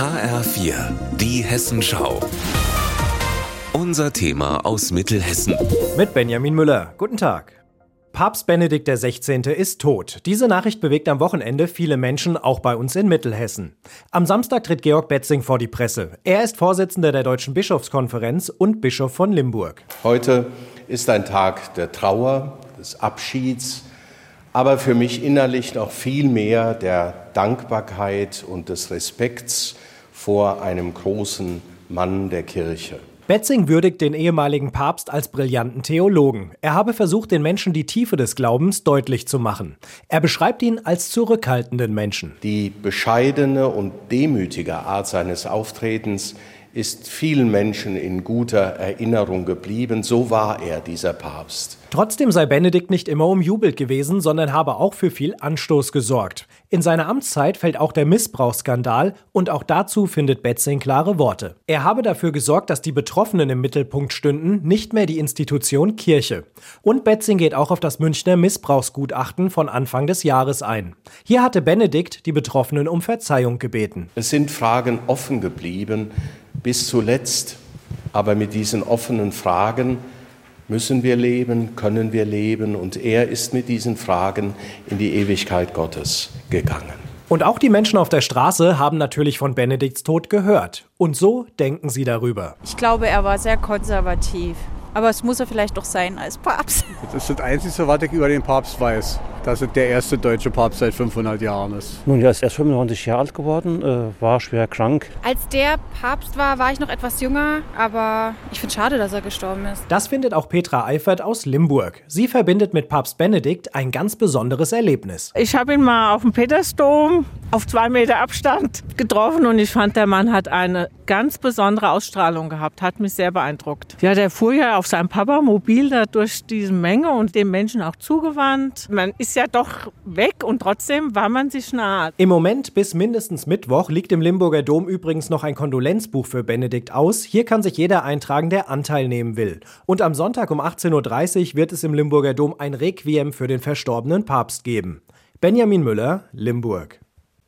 HR4, die Hessenschau. Unser Thema aus Mittelhessen. Mit Benjamin Müller. Guten Tag. Papst Benedikt XVI. ist tot. Diese Nachricht bewegt am Wochenende viele Menschen, auch bei uns in Mittelhessen. Am Samstag tritt Georg Betzing vor die Presse. Er ist Vorsitzender der Deutschen Bischofskonferenz und Bischof von Limburg. Heute ist ein Tag der Trauer, des Abschieds, aber für mich innerlich noch viel mehr der Dankbarkeit und des Respekts vor einem großen Mann der Kirche. Betzing würdigt den ehemaligen Papst als brillanten Theologen. Er habe versucht, den Menschen die Tiefe des Glaubens deutlich zu machen. Er beschreibt ihn als zurückhaltenden Menschen. Die bescheidene und demütige Art seines Auftretens ist vielen Menschen in guter Erinnerung geblieben. So war er, dieser Papst. Trotzdem sei Benedikt nicht immer umjubelt gewesen, sondern habe auch für viel Anstoß gesorgt. In seiner Amtszeit fällt auch der Missbrauchsskandal und auch dazu findet Betzing klare Worte. Er habe dafür gesorgt, dass die Betroffenen im Mittelpunkt stünden, nicht mehr die Institution Kirche. Und Betzing geht auch auf das Münchner Missbrauchsgutachten von Anfang des Jahres ein. Hier hatte Benedikt die Betroffenen um Verzeihung gebeten. Es sind Fragen offen geblieben bis zuletzt, aber mit diesen offenen Fragen Müssen wir leben? Können wir leben? Und er ist mit diesen Fragen in die Ewigkeit Gottes gegangen. Und auch die Menschen auf der Straße haben natürlich von Benedikts Tod gehört. Und so denken sie darüber. Ich glaube, er war sehr konservativ. Aber es muss er vielleicht doch sein als Papst. Das ist das Einzige, was ich über den Papst weiß dass er der erste deutsche Papst seit 500 Jahren ist. Nun, er ist erst 95 Jahre alt geworden, äh, war schwer krank. Als der Papst war, war ich noch etwas jünger, aber ich finde es schade, dass er gestorben ist. Das findet auch Petra Eifert aus Limburg. Sie verbindet mit Papst Benedikt ein ganz besonderes Erlebnis. Ich habe ihn mal auf dem Petersdom auf zwei Meter Abstand getroffen und ich fand, der Mann hat eine ganz besondere Ausstrahlung gehabt, hat mich sehr beeindruckt. Ja, der fuhr ja auf seinem Papa mobil da durch diese Menge und dem Menschen auch zugewandt. Man ist ja doch weg und trotzdem war man sich nah. Im Moment bis mindestens Mittwoch liegt im Limburger Dom übrigens noch ein Kondolenzbuch für Benedikt aus. Hier kann sich jeder eintragen, der Anteil nehmen will. Und am Sonntag um 18.30 Uhr wird es im Limburger Dom ein Requiem für den verstorbenen Papst geben. Benjamin Müller, Limburg.